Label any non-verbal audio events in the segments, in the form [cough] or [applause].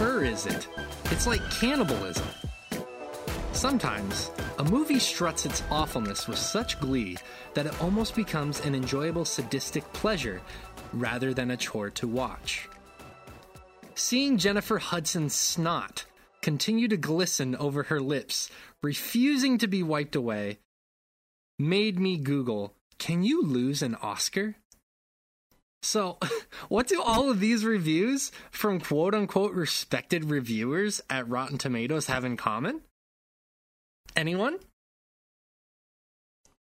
or is it? It's like cannibalism. Sometimes, a movie struts its awfulness with such glee that it almost becomes an enjoyable sadistic pleasure rather than a chore to watch. Seeing Jennifer Hudson's snot continue to glisten over her lips, refusing to be wiped away, made me Google, can you lose an Oscar? So, [laughs] what do all of these reviews from quote unquote respected reviewers at Rotten Tomatoes have in common? Anyone?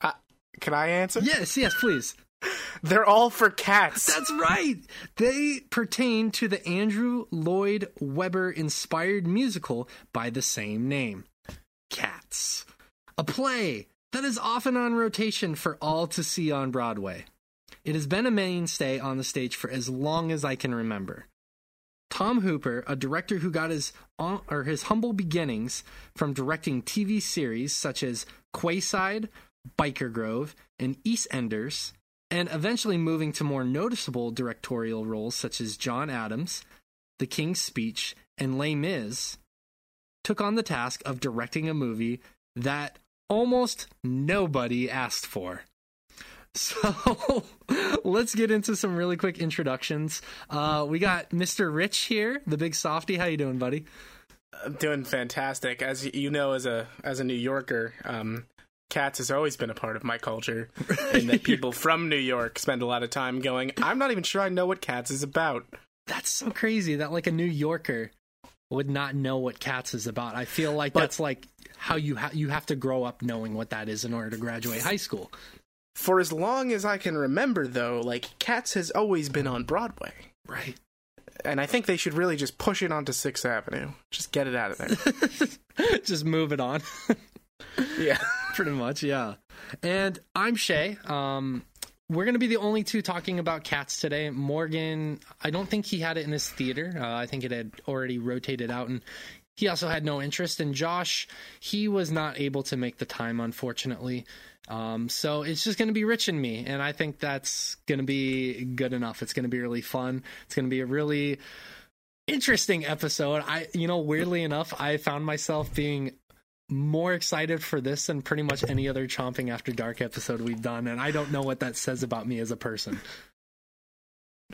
Uh, can I answer? Yes, yes, please. [laughs] They're all for cats. That's right. They pertain to the Andrew Lloyd Webber inspired musical by the same name Cats. A play that is often on rotation for all to see on Broadway. It has been a mainstay on the stage for as long as I can remember. Tom Hooper, a director who got his uh, or his humble beginnings from directing TV series such as Quayside, Byker Grove, and EastEnders, and eventually moving to more noticeable directorial roles such as John Adams, The King's Speech, and Les Mis, took on the task of directing a movie that almost nobody asked for. So [laughs] let's get into some really quick introductions. Uh, we got Mr. Rich here, the big softy. How you doing, buddy? I'm doing fantastic. As you know, as a as a New Yorker, um, cats has always been a part of my culture, [laughs] and that people from New York spend a lot of time going. I'm not even sure I know what cats is about. That's so crazy that like a New Yorker would not know what cats is about. I feel like but, that's like how you ha- you have to grow up knowing what that is in order to graduate high school. For as long as I can remember, though, like Cats has always been on Broadway, right? And I think they should really just push it onto Sixth Avenue. Just get it out of there. [laughs] just move it on. [laughs] yeah, pretty much. Yeah. And I'm Shay. Um, we're going to be the only two talking about cats today. Morgan, I don't think he had it in his theater. Uh, I think it had already rotated out, and he also had no interest. And Josh, he was not able to make the time, unfortunately. Um, so it's just going to be Rich in me, and I think that's going to be good enough. It's going to be really fun. It's going to be a really interesting episode. I, you know, weirdly enough, I found myself being more excited for this than pretty much any other chomping after dark episode we've done, and I don't know what that says about me as a person.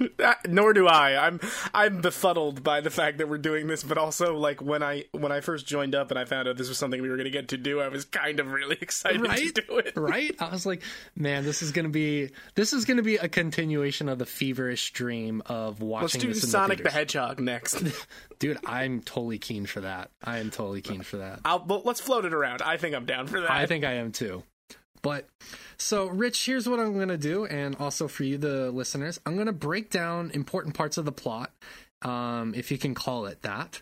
[laughs] nor do I. I'm I'm befuddled by the fact that we're doing this, but also like when I when I first joined up and I found out this was something we were going to get to do, I was kind of really [laughs] excited right? to do it. Right? I was like, man, this is going to be this is going to be a continuation of the feverish dream of watching. Let's do Sonic the, the, Hedgehog next, [laughs] dude. I'm totally keen for that. I am totally keen for that. I'll, well, let's float it around. I think I'm down for that. I think I am too. But so, Rich, here's what I'm going to do, and also for you, the listeners, I'm going to break down important parts of the plot, um, if you can call it that,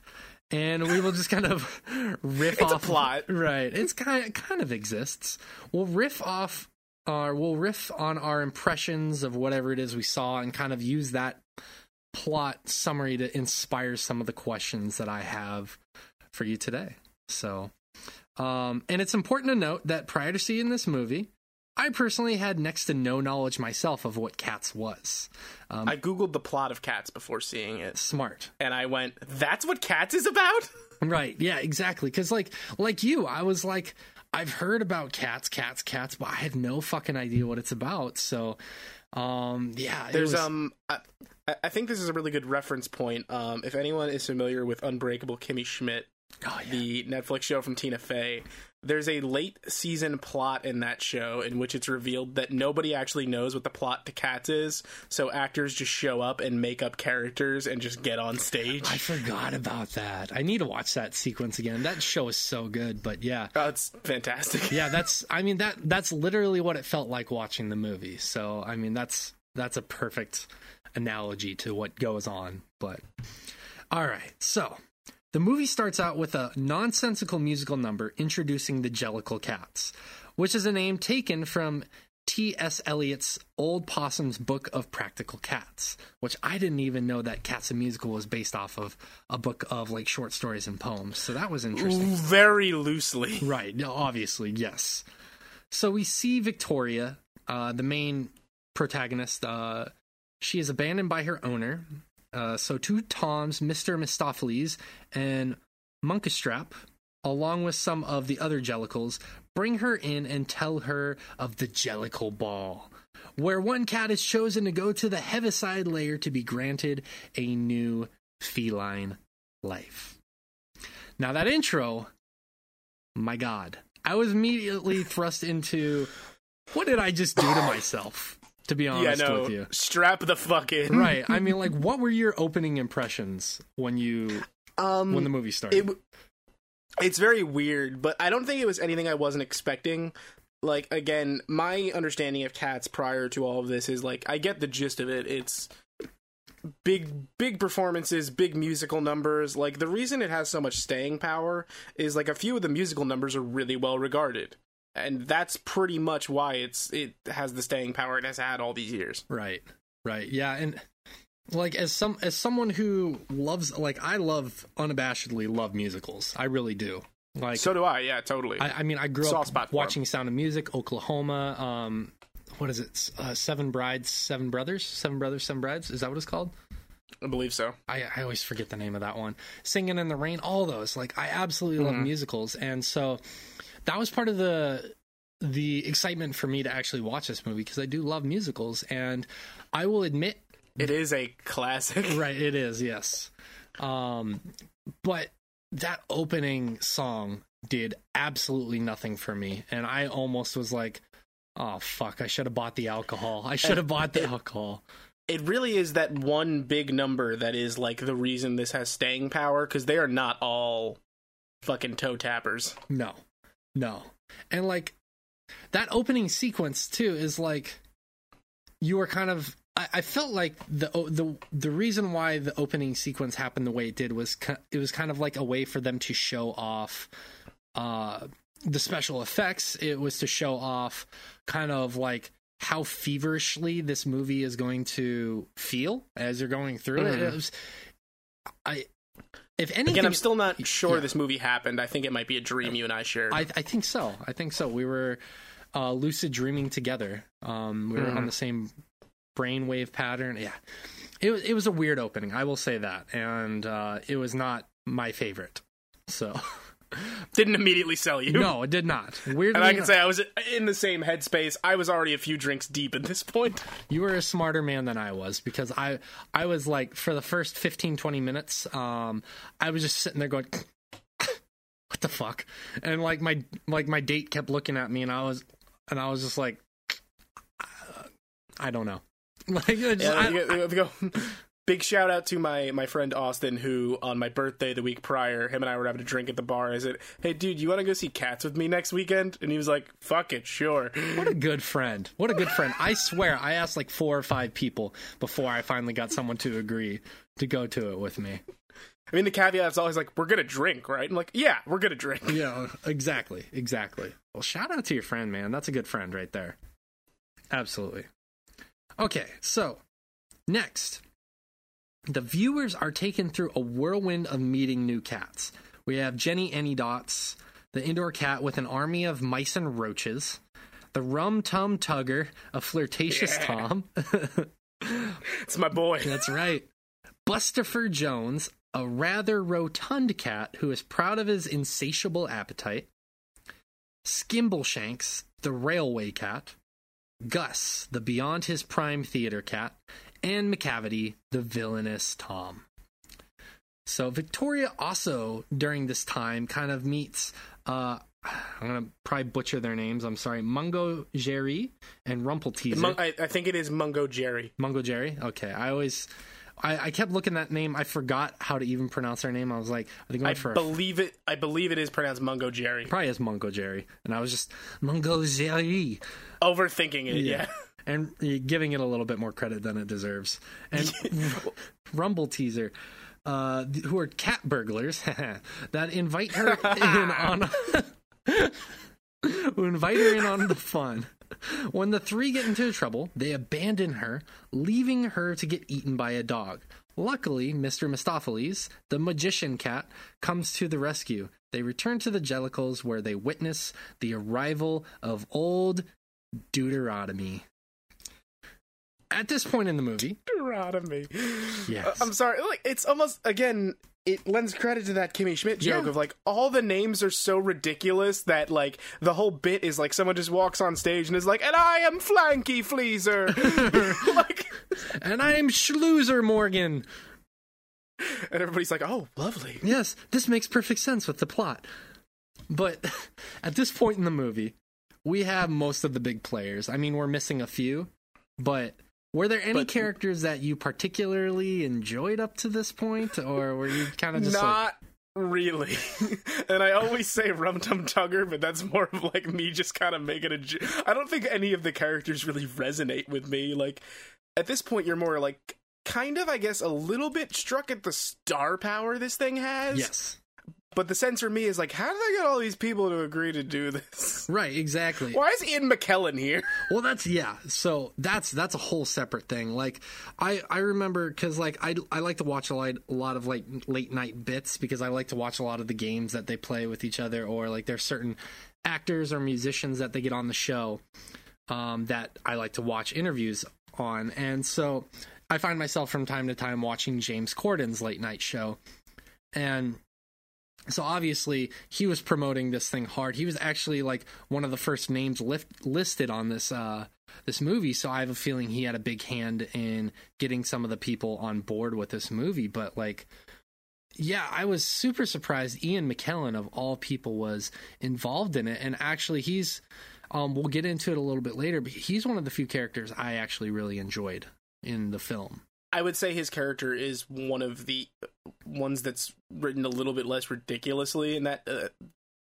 and we will just kind of [laughs] riff it's off. a plot, [laughs] right? It's kind of, kind of exists. We'll riff off, our, we'll riff on our impressions of whatever it is we saw, and kind of use that plot summary to inspire some of the questions that I have for you today. So, um, and it's important to note that prior to seeing this movie, I personally had next to no knowledge myself of what Cats was. Um, I googled the plot of Cats before seeing it. Smart. And I went, "That's what Cats is about?" [laughs] right. Yeah, exactly. Cuz like like you, I was like I've heard about cats, cats, cats, but I had no fucking idea what it's about. So um yeah, there's was... um I, I, think this is a really good reference point. Um if anyone is familiar with Unbreakable Kimmy Schmidt, oh, yeah. the Netflix show from Tina Fey, there's a late season plot in that show in which it's revealed that nobody actually knows what the plot to Cats is, so actors just show up and make up characters and just get on stage. I forgot about that. I need to watch that sequence again. That show is so good, but yeah. Oh, it's fantastic. yeah, that's I mean that that's literally what it felt like watching the movie. So, I mean, that's that's a perfect analogy to what goes on, but all right. So, the movie starts out with a nonsensical musical number introducing the Jellicle Cats, which is a name taken from T.S. Eliot's Old Possum's Book of Practical Cats, which I didn't even know that Cats a Musical was based off of a book of like short stories and poems. So that was interesting. Very loosely. [laughs] Right. Obviously, yes. So we see Victoria, uh, the main protagonist. Uh, she is abandoned by her owner, Uh, so two Toms, Mr. Mistoffelees and Munkustrap, along with some of the other Jellicles, bring her in and tell her of the Jellicle Ball, where one cat is chosen to go to the Heaviside layer to be granted a new feline life. Now, that intro, my God, I was immediately thrust into what did I just do to myself? To be Yeah, honest no. with you. Strap the fuck in. Right. I mean, like, [laughs] what were your opening impressions when you Um, when the movie started? it it's very weird, but I don't think it was anything I wasn't expecting. Like again, my understanding of cats prior to all of this is like I get the gist of it. It's big big performances, big musical numbers. Like the reason it has so much staying power is like a few of the musical numbers are really well regarded. And that's pretty much why it's it has the staying power it has had all these years. Right. Right. Yeah, and like as some as someone who loves like I love unabashedly love musicals. I really do. Like So do I, yeah, totally. I, I mean, I grew Soft up spot for 'em. watching Sound of Music, Oklahoma. Um, what is it? Uh, Seven Brides, Seven Brothers, Seven Brothers, Seven Brides. Is that what it's called? I believe so. I, I always forget the name of that one. Singing in the Rain, all those. Like I absolutely love Mhm. musicals, and so that was part of the the excitement for me to actually watch this movie because I do love musicals, and I will admit, It is a classic. [laughs] right, it is yes, um, but that opening song did absolutely nothing for me, and I almost was like. Oh fuck! I should have bought the alcohol. I should have bought the alcohol. it really is that one big number that is like the reason this has staying power because they are not all fucking toe tappers. No, no, and like that opening sequence too is like you were kind of. I, I felt like the the the reason why the opening sequence happened the way it did was it was kind of like a way for them to show off uh the special effects. It was to show off kind of like how feverishly this movie is going to feel as you're going through it. Mhm. it was, I if anything Again, I'm still not sure yeah. this movie happened. I think it might be a dream you and I shared. I, I think so. I think so. We were uh, lucid dreaming together. Um, we were on Mhm. the same brainwave pattern. Yeah, it was it was a weird opening. I will say that, and uh, it was not my favorite. So [laughs] [laughs] Didn't immediately sell you. no, it did not. Weirdly, And I can enough, say I was in the same headspace. I was already a few drinks deep at this point. you were a smarter man than I was because I I was like for the first 15, 20 minutes, um, I was just sitting there going. [coughs] What the fuck? And like my like my date kept looking at me, and I was and I was just like, I don't know. [laughs] Like just- Yeah, I- you go- you go- Big shout out to my, my friend Austin, who on my birthday the week prior, him and I were having a drink at the bar. I said, "Hey, dude, you want to go see Cats with me next weekend?" And he was like, "Fuck it, sure." What a good friend. What a good friend. I swear, I asked like four or five people before I finally got someone to agree to go to it with me. I mean, the caveat is always like, "We're gonna drink, right?" I'm like, "Yeah, we're gonna drink." [laughs] Yeah, exactly. Exactly. Well, shout out to your friend, man. That's a good friend right there. Absolutely. Okay, so next, the viewers are taken through a whirlwind of meeting new cats. We have Jenny Any Dots, the indoor cat with an army of mice and roaches, the Rum Tum Tugger, a flirtatious Yeah. Tom. [laughs] It's my boy. That's right. Bustopher Jones, a rather rotund cat who is proud of his insatiable appetite. Skimbleshanks, the railway cat. Gus, the beyond his prime theater cat. And Macavity, the villainous Tom. So Victoria also, during this time, kind of meets. Uh, I'm gonna probably butcher their names. I'm sorry, Mungo Jerry and Rumpelteazer. Mun- I, I think it is Mungo Jerry. Mungo Jerry. Okay, I always, I, I kept looking that name. I forgot how to even pronounce their name. I was like, I think I I went for a, believe it. I believe it is pronounced Mungo Jerry. probably is Mungo Jerry, and I was just Mungo Jerry, Overthinking it. Yeah. [laughs] and giving it a little bit more credit than it deserves. And [laughs] Rumpelteazer. Uh, who are cat burglars [laughs] that invite her [laughs] in on who invite her in on the fun. When the three get into trouble, they abandon her, leaving her to get eaten by a dog. Luckily, Mr. Mistoffelees, the magician cat, comes to the rescue. They return to the Jellicles where they witness the arrival of old Deuteronomy. At this point in the movie, Deuteronomy. yes, Uh, I'm sorry. Like it's almost again. It lends credit to that Kimmy Schmidt joke Yeah. of like all the names are so ridiculous that like the whole bit is like someone just walks on stage and is like, "And I am Flanky Fleaser," [laughs] [laughs] like, and I'm Schluser Morgan. and everybody's like, "Oh, lovely." Yes, this makes perfect sense with the plot. But [laughs] at this point in the movie, we have most of the big players. I mean, we're missing a few, but were there any But- characters that you particularly enjoyed up to this point, or were you kind of just like, Not really. [laughs] and I always say Rum Tum Tugger, but that's more of like me just kind of making a. j- I don't think any of the characters really resonate with me. Like at this point, you're more like kind of, I guess, a little bit struck at the star power this thing has. yes, But the sense for me is like, how did they get all these people to agree to do this? [laughs] right, exactly. Why is Ian McKellen here? [laughs] Well, that's yeah. So that's that's a whole separate thing. Like I I remember because like I I like to watch a lot a lot of like late night bits because I like to watch a lot of the games that they play with each other or like there's certain actors or musicians that they get on the show um, that I like to watch interviews on, and so I find myself from time to time watching James Corden's late night show, and so obviously he was promoting this thing hard. He was actually like one of the first names lift, listed on this uh, this movie. So I have a feeling he had a big hand in getting some of the people on board with this movie. But like, yeah, I was super surprised. Ian McKellen of all people was involved in it, and actually he's. Um, we'll get into it a little bit later, but he's one of the few characters I actually really enjoyed in the film. I would say his character is one of the ones that's written a little bit less ridiculously, and that uh,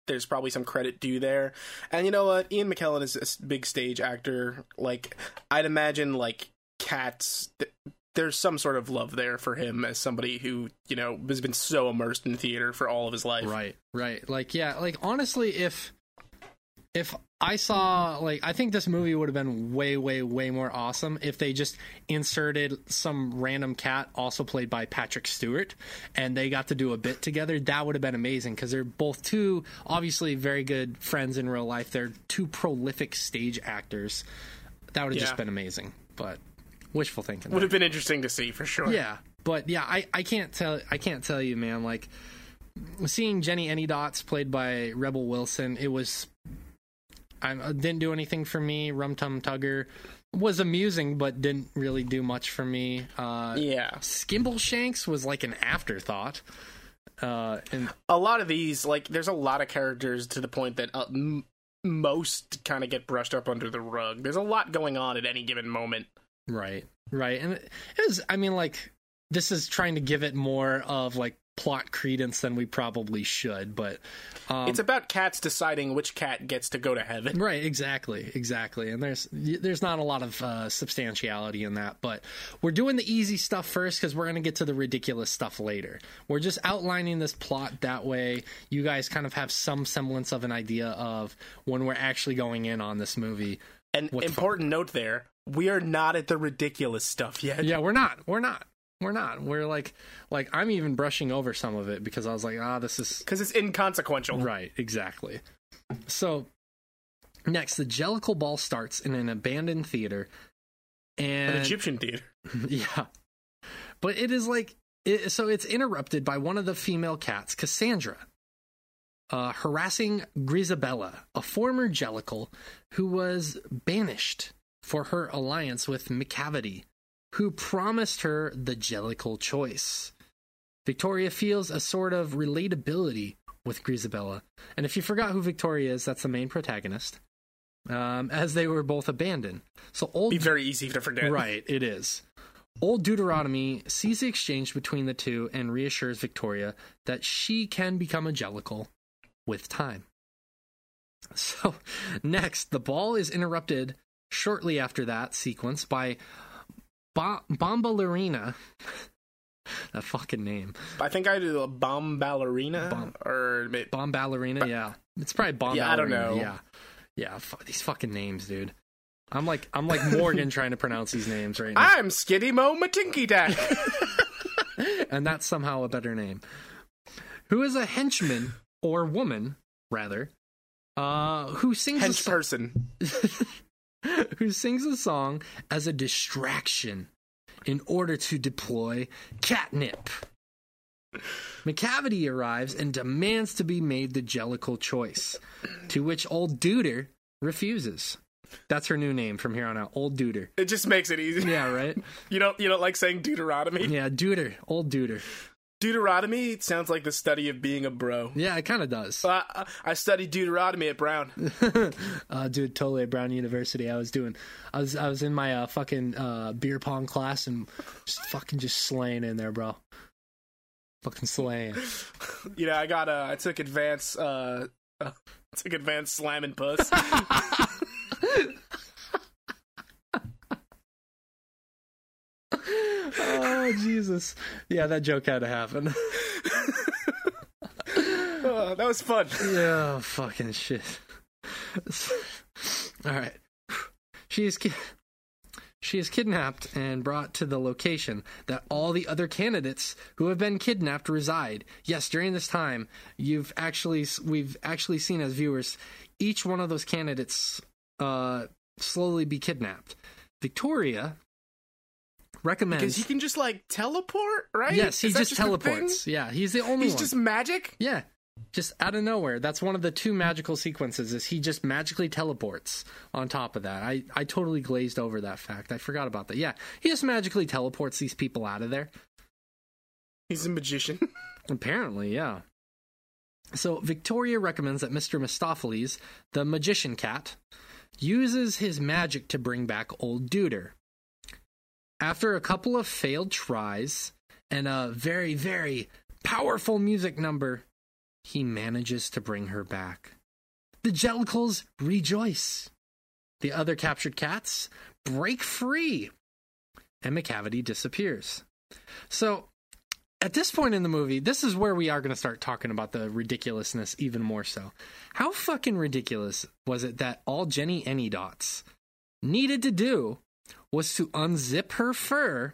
there's probably some credit due there. And you know what? Ian McKellen is a big stage actor. Like I'd imagine, like Cats. Th- there's some sort of love there for him as somebody who you know has been so immersed in theater for all of his life. Right, right. Like, yeah, like honestly, if if I saw like I think this movie would have been way, way, way more awesome if they just inserted some random cat also played by Patrick Stewart and they got to do a bit together. That would have been amazing because they're both two obviously very good friends in real life. They're two prolific stage actors. That would have Yeah. just been amazing. But wishful thinking. Would have been interesting to see for sure. Yeah, but yeah, I, I can't tell I can't tell you, man. Like seeing Jenny Anydots played by Rebel Wilson, it was I uh, didn't do anything for me. Rum Tum Tugger was amusing, but didn't really do much for me. Uh, Yeah. Skimble Shanks was like an afterthought. Uh, and a lot of these like there's a lot of characters to the point that uh, m- most kind of get brushed up under the rug there's a lot going on at any given moment Right, right, and it is. I mean, like this is trying to give it more of like plot credence than we probably should, but um, it's about cats deciding which cat gets to go to heaven right, exactly, exactly. And there's there's not a lot of uh, substantiality in that, but we're doing the easy stuff first because we're gonna get to the ridiculous stuff later. We're just outlining this plot that way. You guys kind of have some semblance of an idea of when we're actually going in on this movie. and What the fuck? important note there we are not at the ridiculous stuff yet Yeah, we're not. We're not. We're not. We're like, like I'm even brushing over some of it because I was like, ah, this is because it's inconsequential right. Exactly. So next, the Jellicle Ball starts in an abandoned theater, and an egyptian theater [laughs] yeah, but it is like, it, so it's interrupted by one of the female cats, Cassandra. Uh, harassing Grizabella, a former Jellicle who was banished for her alliance with Macavity, who promised her the Jellicle choice. Victoria feels a sort of relatability with Grizabella. And if you forgot who Victoria is, that's the main protagonist. Um, as they were both abandoned. So old be very easy to forget Right, it is. Old Deuteronomy sees the exchange between the two and reassures Victoria that she can become a Jellicle with time. So, [laughs] next, the ball is interrupted shortly after that sequence by ba- Bombalurina. [laughs] that fucking name. i think i do a bomb ballerina Bomb. or ma- Bomb Ballerina, yeah. It's probably Bomb Yeah, I don't know. Yeah. Yeah, these fucking names, dude. I'm like I'm like Morgan [laughs] trying to pronounce these names right now. i'm skiddy mo matinky tack [laughs] and that's somehow a better name. Who is a henchman or woman, rather, uh, who sings a hench so- person [laughs] who sings a song as a distraction in order to deploy catnip. Macavity arrives and demands to be made the Jellicle choice, to which old Duder refuses. That's her new name from here on out, old Duder. It just makes it easy. Yeah, right? [laughs] You don't you don't like saying Deuteronomy? Yeah, Duder, old Duder. Deuteronomy sounds like the study of being a bro. Yeah, it kind of does. Uh, I studied Deuteronomy at Brown. [laughs] uh, dude, totally at Brown University. I was doing, I was, I was in my uh, fucking uh, beer pong class and just fucking just slaying in there, bro. Fucking slaying. [laughs] you know, I got, uh, I took advanced, uh, [laughs] uh took advanced slamming puss. Oh Jesus! Yeah, that joke had to happen. [laughs] oh, that was fun. Yeah, fucking shit. All right, she is ki- she is kidnapped and brought to the location that all the other candidates who have been kidnapped reside. Yes, during this time, you've actually we've actually seen as viewers each one of those candidates uh, slowly be kidnapped. Victoria recommends because he can just like teleport, right? Yes, he that just, teleports. Yeah, he's the only He's one. just magic. yeah, just out of nowhere. That's one of the two magical sequences. Is he just magically teleports? On top of that, I I totally glazed over that fact. I forgot about that. Yeah, he just magically teleports these people out of there. He's a magician. [laughs] [laughs] Apparently, yeah. So Victoria recommends that Mr. Mistoffelees, the magician cat, uses his magic to bring back old Duder. After a couple of failed tries and a very, very powerful music number, he manages to bring her back. The Jellicles rejoice. The other captured cats break free, and Macavity disappears. So, at this point in the movie, this is where we are going to start talking about the ridiculousness even more so. How fucking ridiculous was it that all Jenny Anydots needed to do was to unzip her fur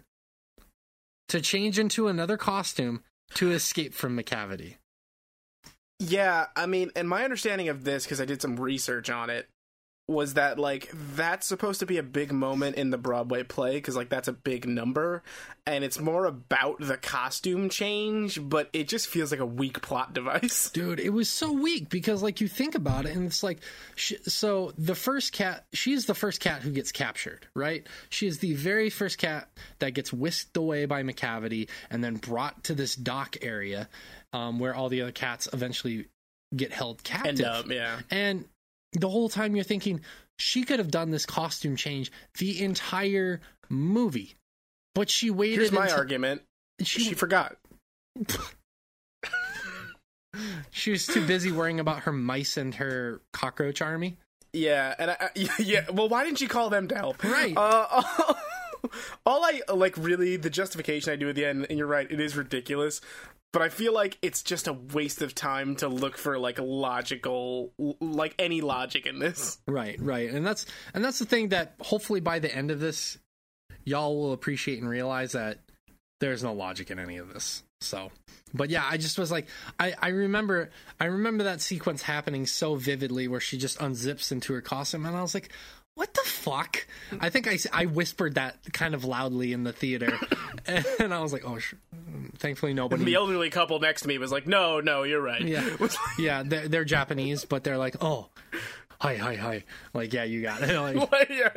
to change into another costume to escape from Macavity? Yeah, I mean, and my understanding of this, because I did some research on it, was that like that's supposed to be a big moment in the Broadway play because like that's a big number, and it's more about the costume change, but it just feels like a weak plot device. [laughs] Dude, it was so weak because, like, you think about it, and it's like, sh so the first cat, she's the first cat who gets captured, right? She is the very first cat that gets whisked away by Macavity and then brought to this dock area um, where all the other cats eventually get held captive. End up, yeah. And the whole time you're thinking she could have done this costume change the entire movie, but she waited. Here's my until- argument: She, she forgot. [laughs] she was too busy worrying about her mice and her cockroach army. Yeah, and I, [laughs] yeah. Well, why didn't you call them to help? Right. Uh, [laughs] all I like, really, the justification I do at the end, and you're right, it is ridiculous. But I feel like it's just a waste of time to look for like logical, like any logic in this. Right, right. And that's and that's the thing that hopefully by the end of this y'all will appreciate and realize that there's no logic in any of this. So, but yeah, I just was like I I remember I remember that sequence happening so vividly where she just unzips into her costume and I was like what the fuck? I think I, I whispered that kind of loudly in the theater, [laughs] and I was like, "Oh, sh-. thankfully nobody." The elderly couple next to me was like, "No, no, you're right." Yeah, [laughs] yeah, they're, they're Japanese, but they're like, "Oh, hi, hi, hi!" Like, yeah, you got it. [laughs] Like, What? yeah.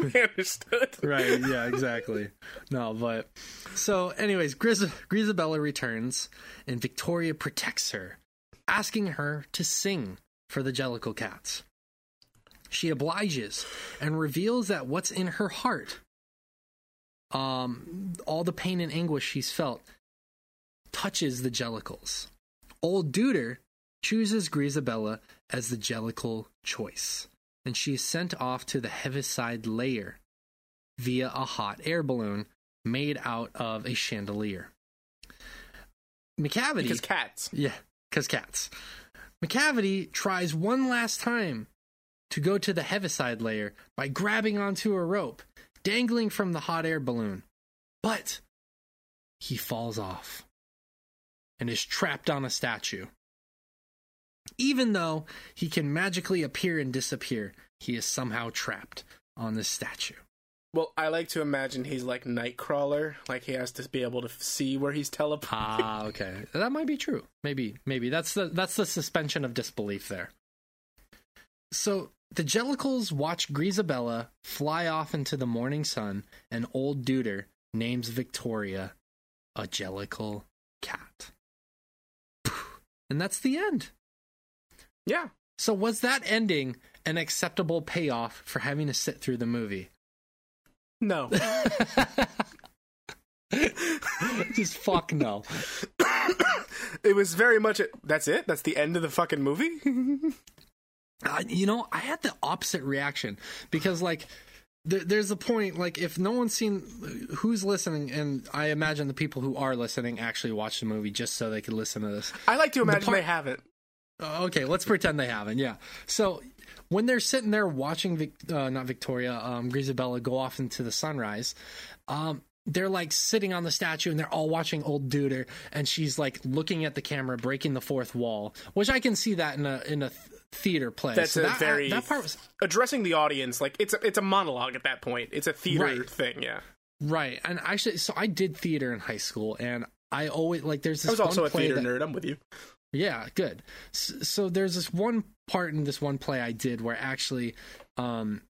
I understood. right yeah exactly no but so anyways Gris- Grizabella returns and victoria protects her asking her to sing for the jellicle cats she obliges and reveals that what's in her heart um all the pain and anguish she's felt touches the jellicles old Deuter chooses Grizabella as the jellicle choice and she is sent off to the heaviside layer via a hot air balloon made out of a chandelier. Macavity, Because cats. yeah, because cats. Macavity tries one last time to go to the heaviside layer by grabbing onto a rope dangling from the hot air balloon, but he falls off and is trapped on a statue. Even though he can magically appear and disappear, he is somehow trapped on this statue. Well, I like to imagine he's like Nightcrawler, like he has to be able to see where he's teleporting. Ah, okay. That might be true. Maybe, maybe that's the that's the suspension of disbelief there. So the Jellicles watch Grizabella fly off into the morning sun, and old Duder names Victoria a Jellicle cat. And that's the end. Yeah. So was that ending an acceptable payoff for having to sit through the movie? No. [laughs] Just fuck no. [coughs] it was very much. A, that's it. That's the end of the fucking movie. [laughs] Uh, you know, I had the opposite reaction because, like, there, there's a point, like, if no one's seen who's listening, and I imagine the people who are listening actually watch the movie just so they could listen to this. I like to imagine part- they haven't. Uh, okay, let's pretend they haven't. Yeah. So when they're sitting there watching, Vic, uh, not Victoria, um, Grizabella go off into the sunrise, um, they're like sitting on the statue and they're all watching old Duder, and she's like looking at the camera, breaking the fourth wall, which I can see that in a in a theater play. That's So a that, very that part was addressing the audience. Like it's a, it's a monologue at that point. It's a theater Right. thing. Yeah. right. And actually, so I did theater in high school, and I always like there's this I was also a theater that- nerd. I'm with you. Yeah, good. So, so there's this one part in this one play I did where actually, um,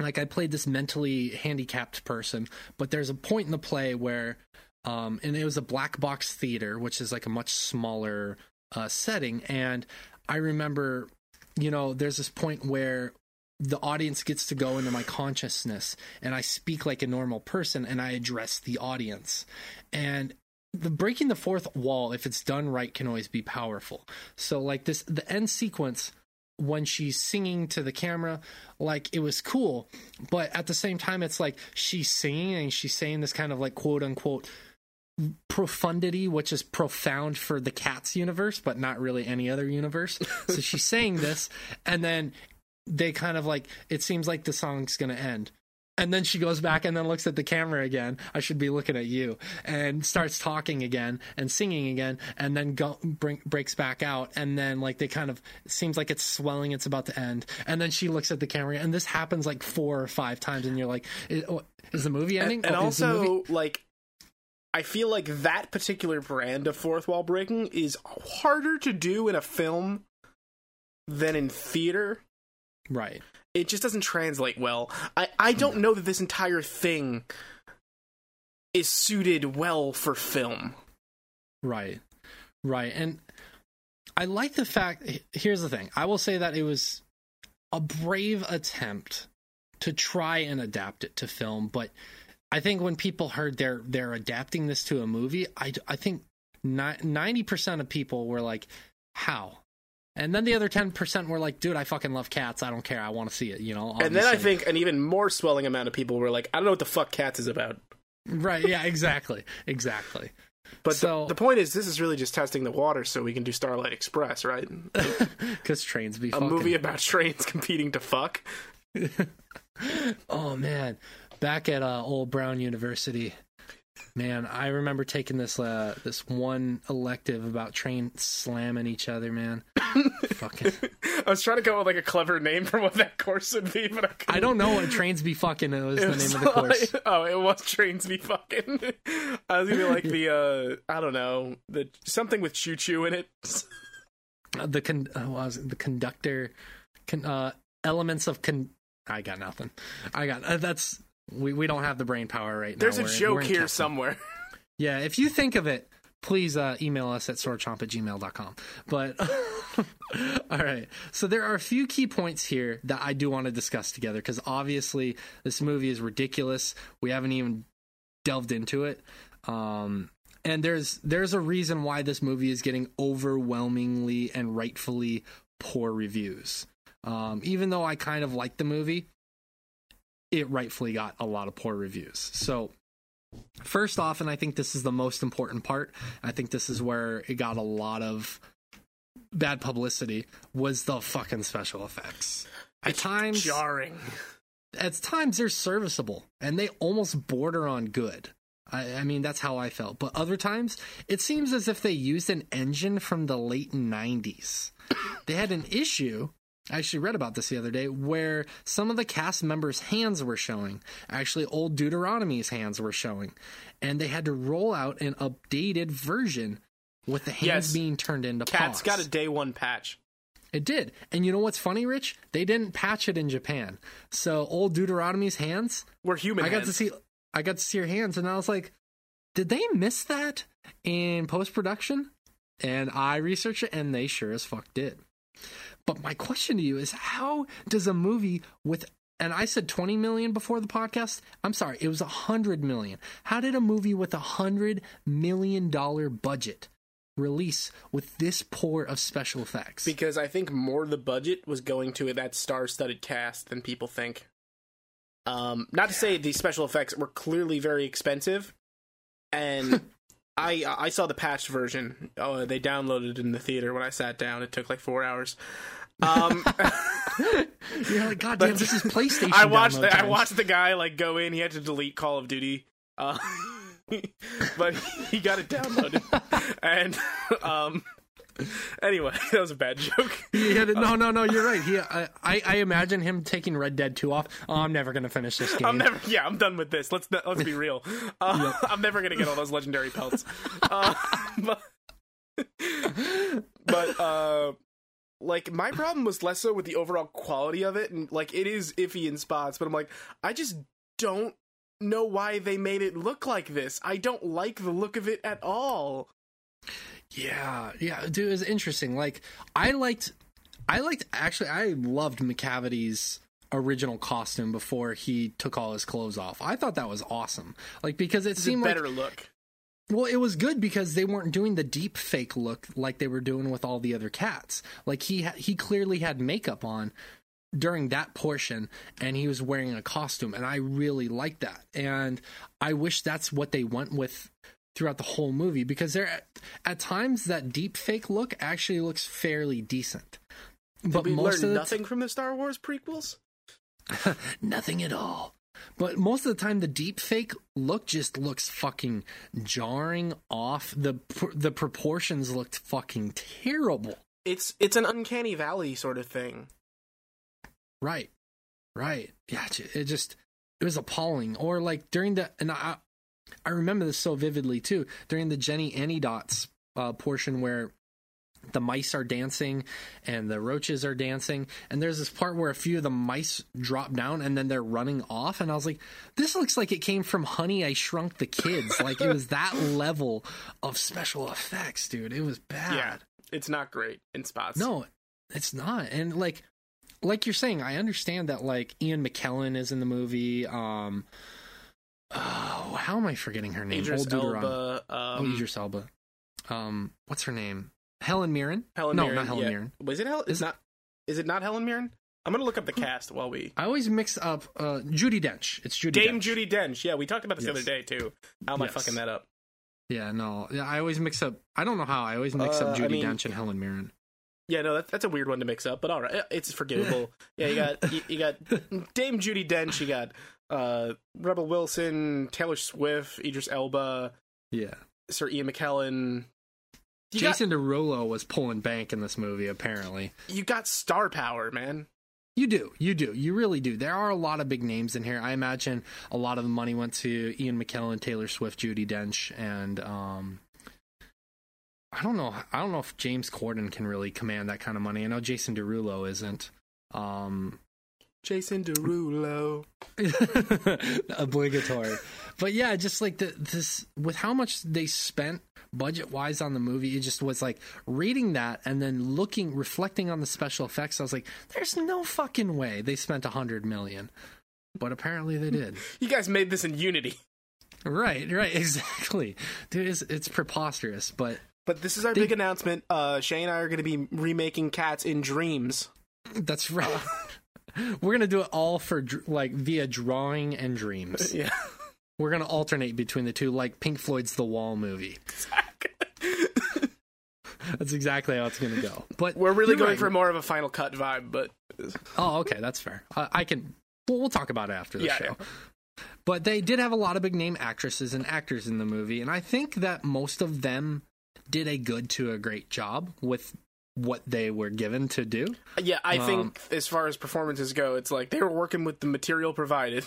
like I played this mentally handicapped person, but there's a point in the play where, um, and it was a black box theater, which is like a much smaller uh, setting, and I remember, you know, there's this point where the audience gets to go into my consciousness and I speak like a normal person and I address the audience. And the breaking the fourth wall, if it's done right, can always be powerful. So like this the end sequence when she's singing to the camera, like it was cool, but at the same time it's like she's singing and she's saying this kind of like quote unquote profundity, which is profound for the Cats universe, but not really any other universe. so [laughs] she's saying this, and then they kind of like it seems like the song's gonna end. And then she goes back and then looks at the camera again. I should be looking at you. And starts talking again and singing again. And then go, bring, breaks back out. And then, like, they kind of seems like it's swelling. It's about to end. And then she looks at the camera. And this happens like four or five times. And you're like, is, oh, is the movie ending? And Oh, is the movie- also, like, I feel like that particular brand of fourth wall breaking is harder to do in a film than in theater. right. It just doesn't translate well. I, I don't know that this entire thing is suited well for film. Right. Right. And I like the fact here's the thing. I will say that it was a brave attempt to try and adapt it to film, but I think when people heard they're they're adapting this to a movie, I I think ninety percent of people were like, "How?" And then the other ten percent were like, "Dude, I fucking love cats. I don't care. I want to see it." You know. And then I think an even more swelling amount of people were like, I don't know what the fuck Cats is about. right, yeah, exactly, exactly. But So- the, the point is, this is really just testing the water so we can do Starlight Express, right? [laughs] Because trains be A fucking. movie about trains [laughs] competing to fuck. [laughs] Oh man, back at uh, Old Brown University, man, I remember taking this uh, this one elective about trains slamming each other. Man, [laughs] fucking, I was trying to come up with like a clever name for what that course would be, but I couldn't. I don't know what trains be fucking. Was It the was name of the course. like- oh, it was trains be fucking. [laughs] I was gonna be like the uh I don't know the something with choo choo in it. Uh, the con, uh, was it? the conductor, con, uh, elements of con. I got nothing. I got uh, that's we we don't have the brain power right now. There's a We're in- we're joke here Captain. somewhere. [laughs] Yeah, if you think of it, please uh, email us at swordchomp at gmail.com. But, [laughs] all right. So there are a few key points here that I do want to discuss together because obviously this movie is ridiculous. We haven't even delved into it. Um, and there's there's a reason why this movie is getting overwhelmingly and rightfully poor reviews. Um, even though I kind of like the movie, it rightfully got a lot of poor reviews. So First off, and I think this is the most important part, I think this is where it got a lot of bad publicity, was the fucking special effects. At times, Jarring. at times they're serviceable and they almost border on good. I, I mean, that's how I felt. But other times, it seems as if they used an engine from the late 90s. They had an issue I actually read about this the other day where some of the cast members' hands were showing. Actually, old Deuteronomy's hands were showing. And they had to roll out an updated version with the hands Yes. being turned into Cat's paws. got a day one patch. It did. And you know what's funny, Rich? They didn't patch it in Japan. So old Deuteronomy's hands, We're human. I got hands. to see I got to see her hands and I was like, did they miss that in post production? And I researched it and they sure as fuck did. But my question to you is how does a movie with and I said 20 million before the podcast. I'm sorry, it was 100 million. How did a movie with a 100 million dollar budget release with this poor of special effects? because I think more of the budget was going to that star-studded cast than people think. Um, not to say the special effects were clearly very expensive, and [laughs] I I saw the patched version. Oh, they downloaded it in the theater when I sat down. It took like four hours. Um, [laughs] You're like, God damn, this is PlayStation. I watched the, I watched the guy like go in. He had to delete Call of Duty, uh, [laughs] but he got it downloaded. and um, anyway, [laughs] that was a bad joke. Had it- no, no, no. You're right. He, I, I, imagine him taking Red Dead Two off. Oh, I'm never gonna finish this game. I'm never. Yeah, I'm done with this. Let's let's be real. Uh, I'm never gonna get all those legendary pelts. Uh, but but uh, like my problem was less so with the overall quality of it, and like it is iffy in spots. But I'm like, I just don't know why they made it look like this. I don't like the look of it at all. Yeah, yeah, dude, it's interesting. Like, I liked, I liked. Actually, I loved Macavity's original costume before he took all his clothes off. I thought that was awesome. Like because it It's a seemed like better look. Well, it was good because they weren't doing the deep fake look like they were doing with all the other cats. Like he ha- he clearly had makeup on during that portion and he was wearing a costume and I really liked that. And I wish that's what they went with throughout the whole movie because there at times that deep fake look actually looks fairly decent. But we most the nothing from the Star Wars prequels. [laughs] nothing at all. But most of the time, the deep fake look just looks fucking jarring off. the The proportions looked fucking terrible. It's it's an uncanny valley sort of thing. Right, right. Yeah, it just it was appalling. Or like during the and I I remember this so vividly too during the Jenny Anydots uh, portion where the mice are dancing and the roaches are dancing. And there's this part where a few of the mice drop down and then they're running off. And i was like this looks like it came from honey i shrunk the kids. Like it was [laughs] that level of special effects dude. It was bad. Yeah, it's not great in spots. no it's not. And like like you're saying i understand that like ian mckellen is in the movie um oh how am i forgetting her name? Idris. Elba, oh um, idris elba. Um what's her name helen mirren Helen no Mirren. not helen yeah. mirren Was it Helen? Is- not. Is it not Helen Mirren? I'm gonna look up the cast while we. I always mix up uh, Judi Dench. It's Judi Dame Dench. Judi Dench. Yeah, we talked about this the other day too. How am I fucking that up? Yeah, no. Yeah, I always mix up. I don't know how. I always mix Uh, up I Judi mean- Dench and Helen Mirren. Yeah, no, that, that's a weird one to mix up, but all right, it's forgivable. yeah, you got you, you got [laughs] Dame Judi Dench. You got uh, Rebel Wilson, Taylor Swift, Idris Elba, Yeah. Sir Ian McKellen. You Jason Derulo was pulling bank in this movie. Apparently, you got star power, man. you do. You do. You really do. There are a lot of big names in here. I imagine a lot of the money went to Ian McKellen, Taylor Swift, Judi Dench, and um. I don't know. I don't know if James Corden can really command that kind of money. I know Jason Derulo isn't. Um, Jason Derulo. [laughs] obligatory. But yeah, just like the, this with how much they spent budget wise on the movie, it just was like reading that and then looking, reflecting on the special effects. I was like, there's no fucking way they spent a hundred million, but apparently they did. [laughs] You guys made this in Unity. right, right, [laughs] exactly, dude. It's, it's preposterous, but But this is our They- big announcement. Uh, Shay and I are going to be remaking Cats in Dreams. that's right. [laughs] We're gonna do it all for like via drawing and dreams. Yeah. We're gonna alternate between the two, like Pink Floyd's The Wall movie. That's exactly how it's gonna go. But We're really going right. for more of a Final Cut vibe, but Oh, okay, that's fair. Uh, I can. Well, we'll talk about it after the Yeah, show. But they did have a lot of big name actresses and actors in the movie, and I think that most of them did a good to a great job with what they were given to do. Yeah, I think as far as performances go, it's like they were working with the material provided.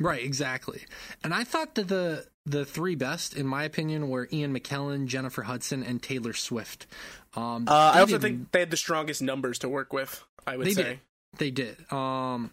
Right, exactly. And I thought that the the three best, in my opinion, were Ian McKellen, Jennifer Hudson, and Taylor Swift. Um, Uh, I also think they had the strongest numbers to work with. I would they say. did. They did. Um,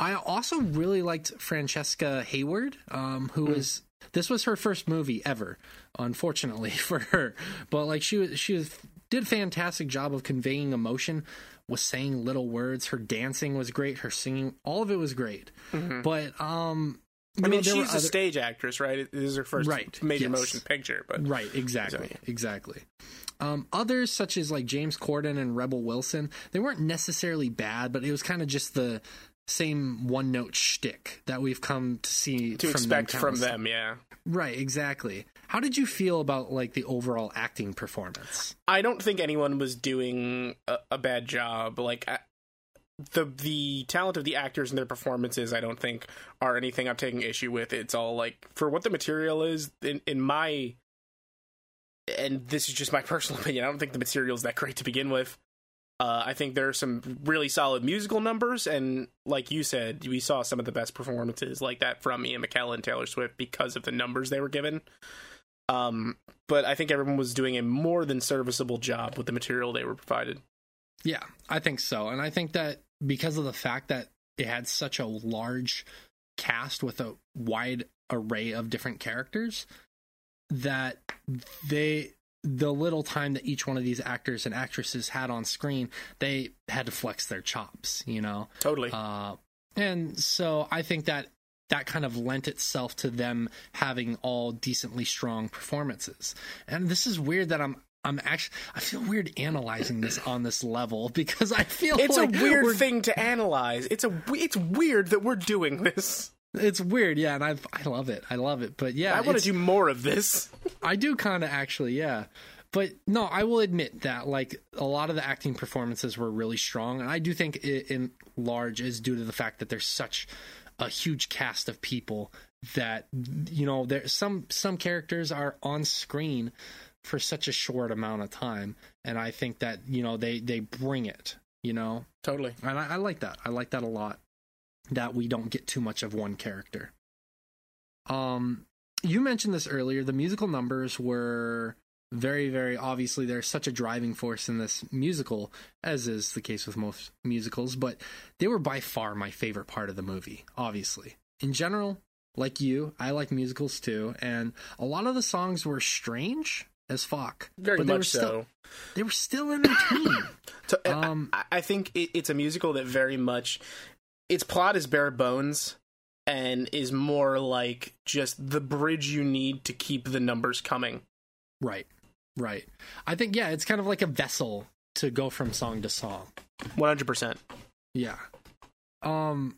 I also really liked Francesca Hayward, um, who was this was her first movie ever, unfortunately [laughs] for her. But like she was, she was did a fantastic job of conveying emotion, was saying little words. Her dancing was great. Her singing, all of it was great. But um, I mean, were she's a other- stage actress, right? This is her first Right, major yes. motion picture, but Right, exactly, So- exactly. Um, others such as like James Corden and Rebel Wilson, they weren't necessarily bad, but it was kind of just the same one note shtick that we've come to see to from expect them from them, yeah. Right, exactly. How did you feel about like the overall acting performance? I don't think anyone was doing a, a bad job. Like I- the the talent of the actors and their performances, I don't think are anything I'm taking issue with. It's all like for what the material is in in my and this is just my [laughs] personal opinion. I don't think the material is that great to begin with. Uh, I think there are some really solid musical numbers, and like you said, we saw some of the best performances like that from Ian McKellen, and Taylor Swift, because of the numbers they were given. Um, but I think everyone was doing a more than serviceable job with the material they were provided. Yeah, I think so. And I think that because of the fact that it had such a large cast with a wide array of different characters, that they the little time that each one of these actors and actresses had on screen, they had to flex their chops, you know. Totally. Uh, and so I think that that kind of lent itself to them having all decently strong performances. And this is weird that I'm I'm actually I feel weird analyzing this on this level [laughs] because I feel it's like a weird thing to analyze. It's a it's weird that we're doing this. It's weird, yeah, and I I love it. I love it. But yeah, I want to do more of this. [laughs] I do kind of actually, yeah. But no, I will admit that like a lot of the acting performances were really strong, and I do think it in large is due to the fact that there's such a huge cast of people that you know there some some characters are on screen for such a short amount of time, and I think that you know they they bring it, you know, Totally. and I, I like that. I like that a lot. That we don't get too much of one character. Um, you mentioned this earlier. The musical numbers were very, very obviously. There's such a driving force in this musical, as is the case with most musicals. But they were by far my favorite part of the movie. Obviously, in general, like you, I like musicals too, and a lot of the songs were strange as fuck. Very but they were much still, so. They were still entertaining. [coughs] So, Um, I, I think it, it's a musical that very much its plot is bare bones and is more like just the bridge you need to keep the numbers coming. Right. Right. I think yeah, it's kind of like a vessel to go from song to song. One hundred percent. Yeah. Um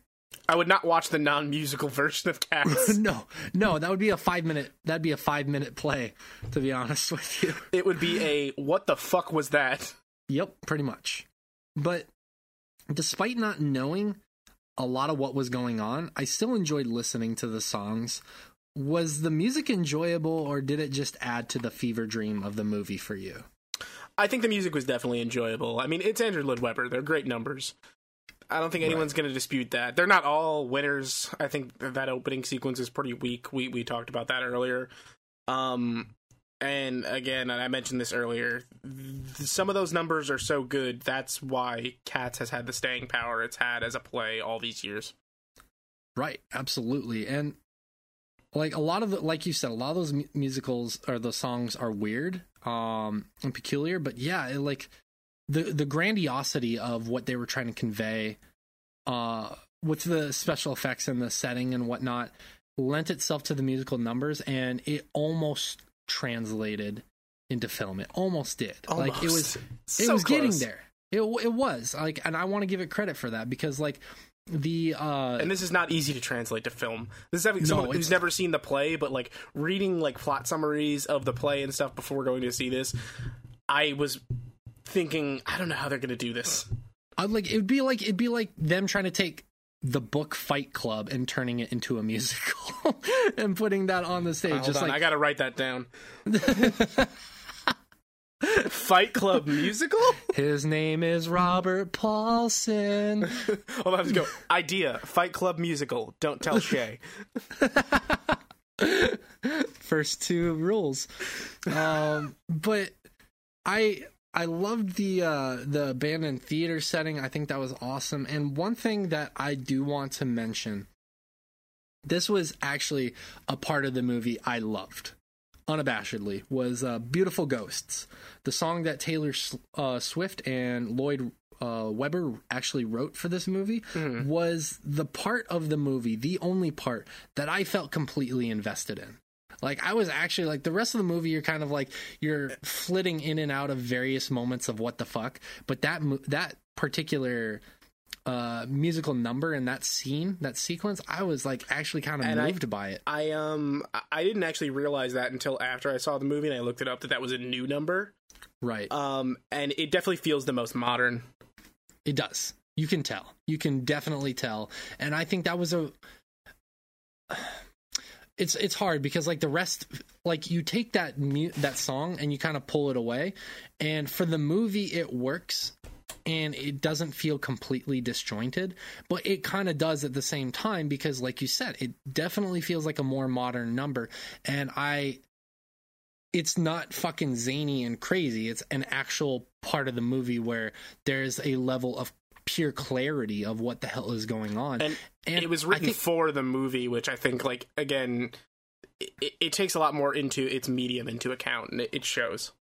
I would not watch the non-musical [laughs] version of Cats. [laughs] no. No, that would be a 5 minute that'd be a 5 minute play to be honest [laughs] with you. it would be a what the fuck was that? Yep, pretty much. But despite not knowing a lot of what was going on, I still enjoyed listening to the songs. Was the music enjoyable or did it just add to the fever dream of the movie for you? I think the music was definitely enjoyable. I mean, it's Andrew Lloyd Webber. They're great numbers. I don't think anyone's going to dispute that. They're not all winners. I think that opening sequence is pretty weak. We we talked about that earlier. Um, and again, and I mentioned this earlier. th- Some of those numbers are so good. That's why Cats has had the staying power it's had as a play all these years. Right, absolutely. And like a lot of the like you said, a lot of those mu- musicals or the songs are weird um and peculiar, but yeah, it, like the the grandiosity of what they were trying to convey uh with the special effects and the setting and whatnot lent itself to the musical numbers and it almost translated into film. It almost did. Like it was it So was getting there. It it was like, and I want to give it credit for that because like the uh and this is not easy to translate to film. This is having someone who's never seen the play, but like reading like plot summaries of the play and stuff before going to see this. I was thinking, I don't know how they're going to do this. I'd like it'd be like it'd be like them trying to take the book Fight Club and turning it into a musical [laughs] and putting that on the stage. Hold just on, like I got to write that down. [laughs] Fight Club musical? His name is Robert Paulson. Hold on, let's go. Idea: Fight Club musical. Don't tell Shay. [laughs] First two rules. Um, but I I loved the uh, the abandoned theater setting. I think that was awesome. And one thing that I do want to mention, this was actually a part of the movie I loved unabashedly was uh, "Beautiful Ghosts," the song that Taylor uh, Swift and Lloyd uh, Webber actually wrote for this movie. Was the part of the movie, the only part that I felt completely invested in. Like I was actually like the rest of the movie, you're kind of like you're flitting in and out of various moments of what the fuck, but that that particular uh musical number in that scene that sequence i was like actually kind of And I- moved by it I um I- I didn't actually realize that until after I saw the movie and I looked it up that that was a new number. right Um, and it definitely feels the most modern. It does. You can tell. You can definitely tell. And I think that was a [sighs] it's it's hard because like the rest like you take that mu- that song and you kind of pull it away and for the movie it works and it doesn't feel completely disjointed but it kind of does at the same time because like you said it definitely feels like a more modern number and I it's not fucking zany and crazy. It's an actual part of the movie where there's a level of pure clarity of what the hell is going on. And, And it was written think- for the movie, which I think like again it, it takes a lot more into its medium into account and it, it shows.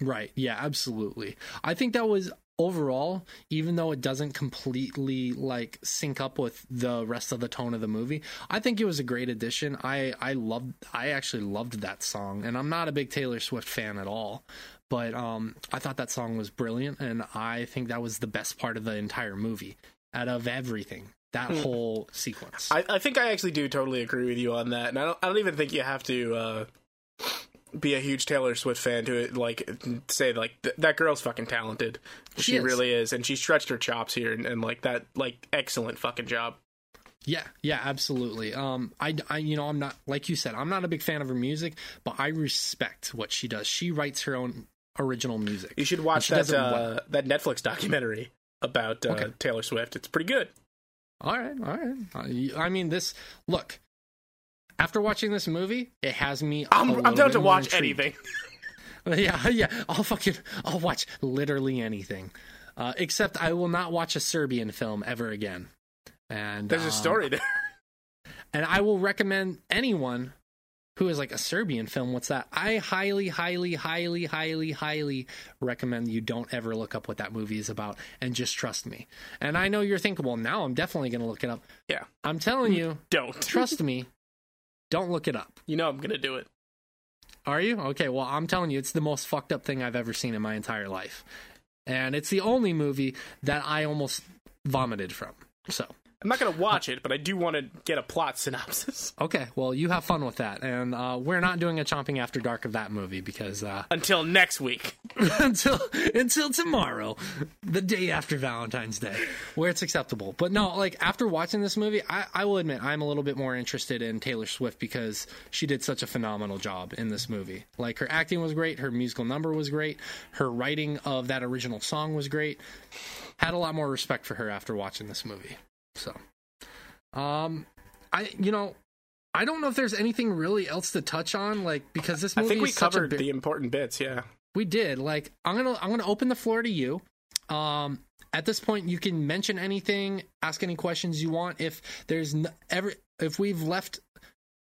Right. Yeah, absolutely. I think that was overall, even though it doesn't completely like sync up with the rest of the tone of the movie, I think it was a great addition. I I loved I actually loved that song and I'm not a big Taylor Swift fan at all. But um I thought that song was brilliant and I think that was the best part of the entire movie out of everything. That whole sequence. I, I think I actually do totally agree with you on that, and I don't I don't even think you have to uh, be a huge Taylor Swift fan to like say like th- that girl's fucking talented. She, She is. really is, and she stretched her chops here, and, and like that like excellent fucking job. Yeah, yeah, absolutely. Um, I, I, you know, I'm not like you said, I'm not a big fan of her music, but I respect what she does. She writes her own original music. You should watch that uh, that Netflix documentary about uh, Okay. Taylor Swift. It's pretty good. All right, all right. I mean, this look. After watching this movie, it has me. I'm, I'm down to watch intrigued. anything. [laughs] [laughs] Yeah, [laughs] yeah. I'll fucking, I'll watch literally anything, uh, except I will not watch a Serbian film ever again. And There's um, a story there. and I will recommend anyone who is like a Serbian film. What's that? I highly, highly, highly, highly, highly recommend you don't ever look up what that movie is about and just trust me. And I know you're thinking, well, now I'm definitely going to look it up. Yeah, I'm telling you, don't trust me. Don't look it up. You know I'm gonna do it. Are you? Okay, well, I'm telling you, it's the most fucked up thing I've ever seen in my entire life. And it's the only movie that I almost vomited from. So, I'm not gonna watch it, but I do want to get a plot synopsis. [laughs] okay, well, you have fun with that. And uh, we're not doing a Chomping After Dark of that movie because uh, [laughs] Until next week. until until tomorrow, the day after Valentine's Day, where it's acceptable. But no, like after watching this movie, I, I will admit I'm a little bit more interested in Taylor Swift because she did such a phenomenal job in this movie. Like her acting was great, her musical number was great, her writing of that original song was great. Had a lot more respect for her after watching this movie. So, um, I you know. I don't know if there's anything really else to touch on, like because this I movie think we is covered big- the important bits. Yeah. we did. Like I'm gonna I'm gonna open the floor to you. Um, at this point, you can mention anything, ask any questions you want. If there's n- ever if we've left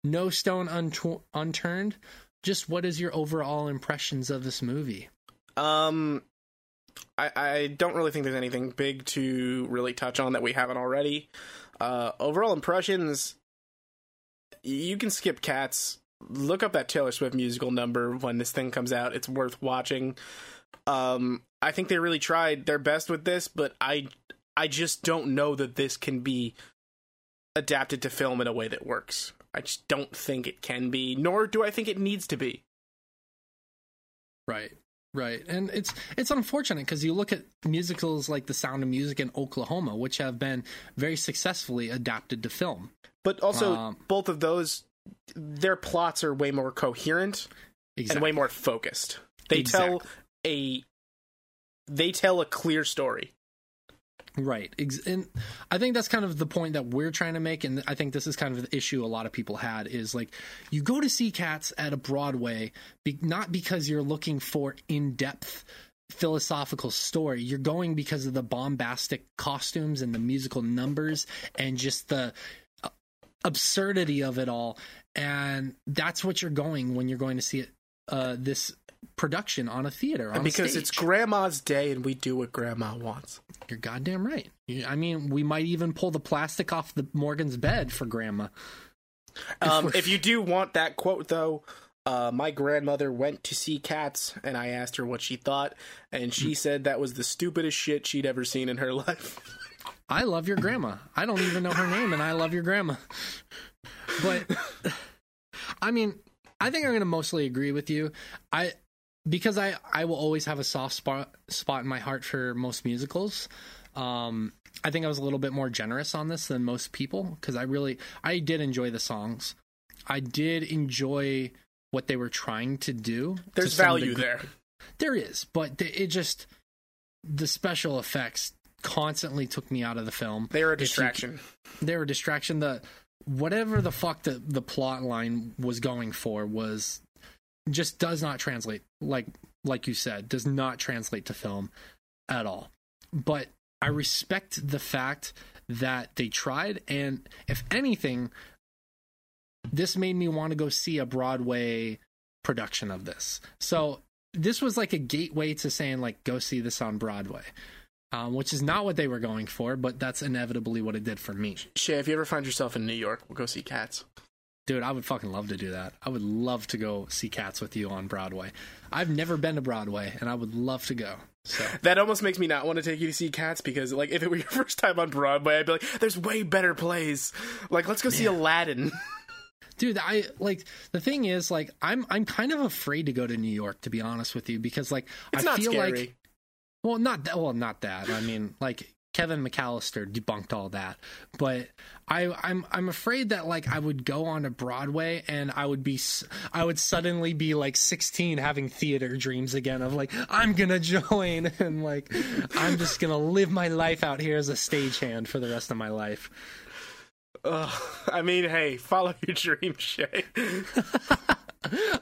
no stone unt- unturned, just what is your overall impressions of this movie? Um, I, I don't really think there's anything big to really touch on that we haven't already. Uh, overall impressions, you can skip cats. Look up that Taylor Swift musical number when this thing comes out. It's worth watching. Um, I think they really tried their best with this, but I, I just don't know that this can be adapted to film in a way that works. I just don't think it can be, nor do I think it needs to be. Right. Right. And it's it's unfortunate because you look at musicals like The Sound of Music in Oklahoma, which have been very successfully adapted to film. But also, Um, both of those, their plots are way more coherent and way more focused. They Exactly. tell a they tell a clear story. Right. And I think that's kind of the point that we're trying to make. And I think this is kind of the issue a lot of people had is like, you go to see cats at a Broadway, not because you're looking for in depth philosophical story. You're going because of the bombastic costumes and the musical numbers and just the uh, absurdity of it all. And that's what you're going when you're going to see it, uh, this production on a theater. On a because it's grandma's day and we do what grandma wants. You're goddamn right. I mean, we might even pull the plastic off the Morgan's bed for grandma. Um, we're- if you do want that quote, though, uh, my grandmother went to see Cats, and I asked her what she thought, and she Hmm. said that was the stupidest shit she'd ever seen in her [laughs] life. I love your grandma. I don't even know her name, and I love your grandma. But [laughs] I mean, I think I'm going to mostly agree with you. I because I I will always have a soft spot spot in my heart for most musicals. Um, I think I was a little bit more generous on this than most people because I really I did enjoy the songs. I did enjoy what they were trying to do. There's some value there. There is, but it just the special effects constantly took me out of the film. They were a If you- distraction. They were a distraction. The whatever the fuck the the plot line was going for was just does not translate. Like like you said, does not translate to film at all. But I respect the fact that they tried, and if anything, this made me want to go see a Broadway production of this. So this was like a gateway to saying like go see this on Broadway, um, which is not what they were going for, but that's inevitably what it did for me. Shay, if you ever find yourself in New York, we'll go see Cats. Dude, I would fucking love to do that. I would love to go see Cats with you on Broadway. I've never been to Broadway, and I would love to go. So That almost makes me not want to take you to see Cats because, like, if it were your [laughs] first time on Broadway, I'd be like, "There's way better plays. Like, let's go see Aladdin." [laughs] dude i like the thing is like i'm i'm kind of afraid to go to new york to be honest with you because like It's i feel scary. like well not that well not that i mean like kevin mcallister debunked all that but i i'm i'm afraid that like i would go on to broadway and i would be I would suddenly be like 16 having theater dreams again of like i'm gonna [laughs] join and like i'm just gonna live my life out here as a stagehand for the rest of my life Ugh. I mean, hey, follow your dream, Shay. [laughs]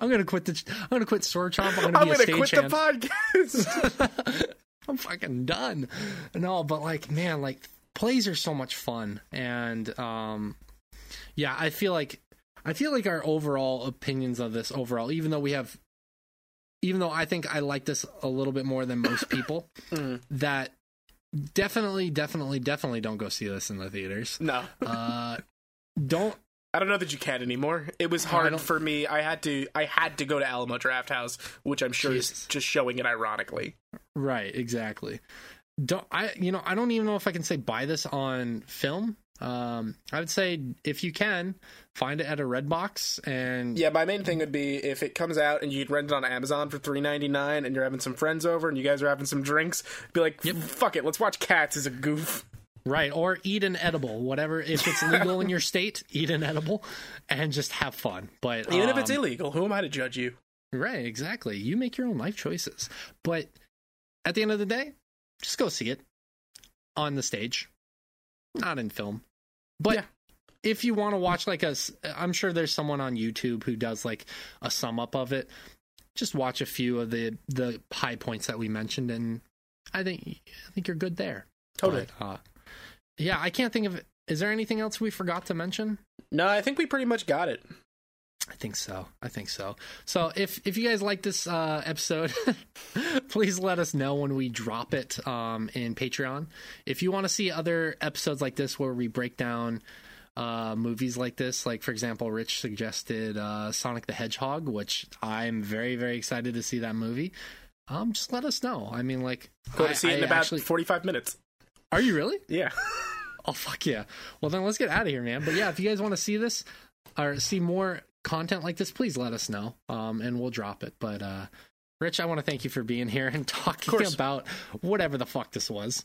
I'm gonna quit the. I'm gonna quit Sword Chomp. I'm gonna I'm gonna quit the podcast. [laughs] I'm fucking done. No, but like, man, like plays are so much fun, and um, yeah, I feel like I feel like our overall opinions of this overall, even though we have, even though I think I like this a little bit more than most [coughs] people, Mm. that definitely, definitely, definitely don't go see this in the theaters. no, [laughs] Uh, don't I don't know that you can anymore. It was hard for me. I had to. I had to go to Alamo Drafthouse, which I'm sure Jesus. is just showing it ironically. Right, exactly. Don't I you know, I don't even know if I can say buy this on film. Um I would say if you can, find it at a red box and Yeah, my main thing would be if it comes out and you can rent it on Amazon for three ninety nine, and you're having some friends over and you guys are having some drinks. Be like, fuck it, let's watch Cats as a goof. right or eat an edible, whatever if it's [laughs] legal in your state, eat an edible and just have fun. But Even if it's um, illegal, who am I to judge you? Right, exactly. You make your own life choices. But at the end of the day, just go see it on the stage, not in film. But Yeah. if you want to watch like a I'm sure there's someone on YouTube who does like a sum up of it. Just watch a few of the the high points that we mentioned and I think I think you're good there. Totally. But, uh, yeah, I can't think of is there anything else we forgot to mention? No, I think we pretty much got it. I think so. I think so. So if if you guys like this uh, episode, [laughs] please let us know when we drop it um, in Patreon. If you want to see other episodes like this where we break down uh, movies like this, like for example, Rich suggested uh, Sonic the Hedgehog, which I'm very very excited to see that movie. Um, just let us know. I mean, like, Go I- to see it in I about actually- forty five minutes. are you really? Yeah. [laughs] Oh fuck yeah! Well then let's get out of here, man. But yeah, if you guys want to see this or see more content like this, please let us know, um, and we'll drop it. But uh, Rich, I want to thank you for being here [laughs] and talking about whatever the fuck this was.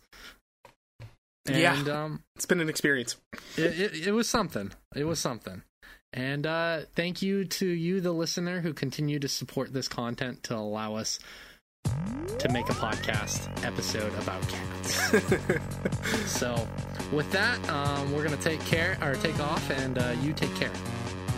Yeah. Um, It's been an experience. it, it, it was something. It was something. And uh, thank you to you, the listener, who continue to support this content to allow us to make a podcast episode about cats. [laughs] so, with that, um, we're gonna take care or take off, and uh, you take care.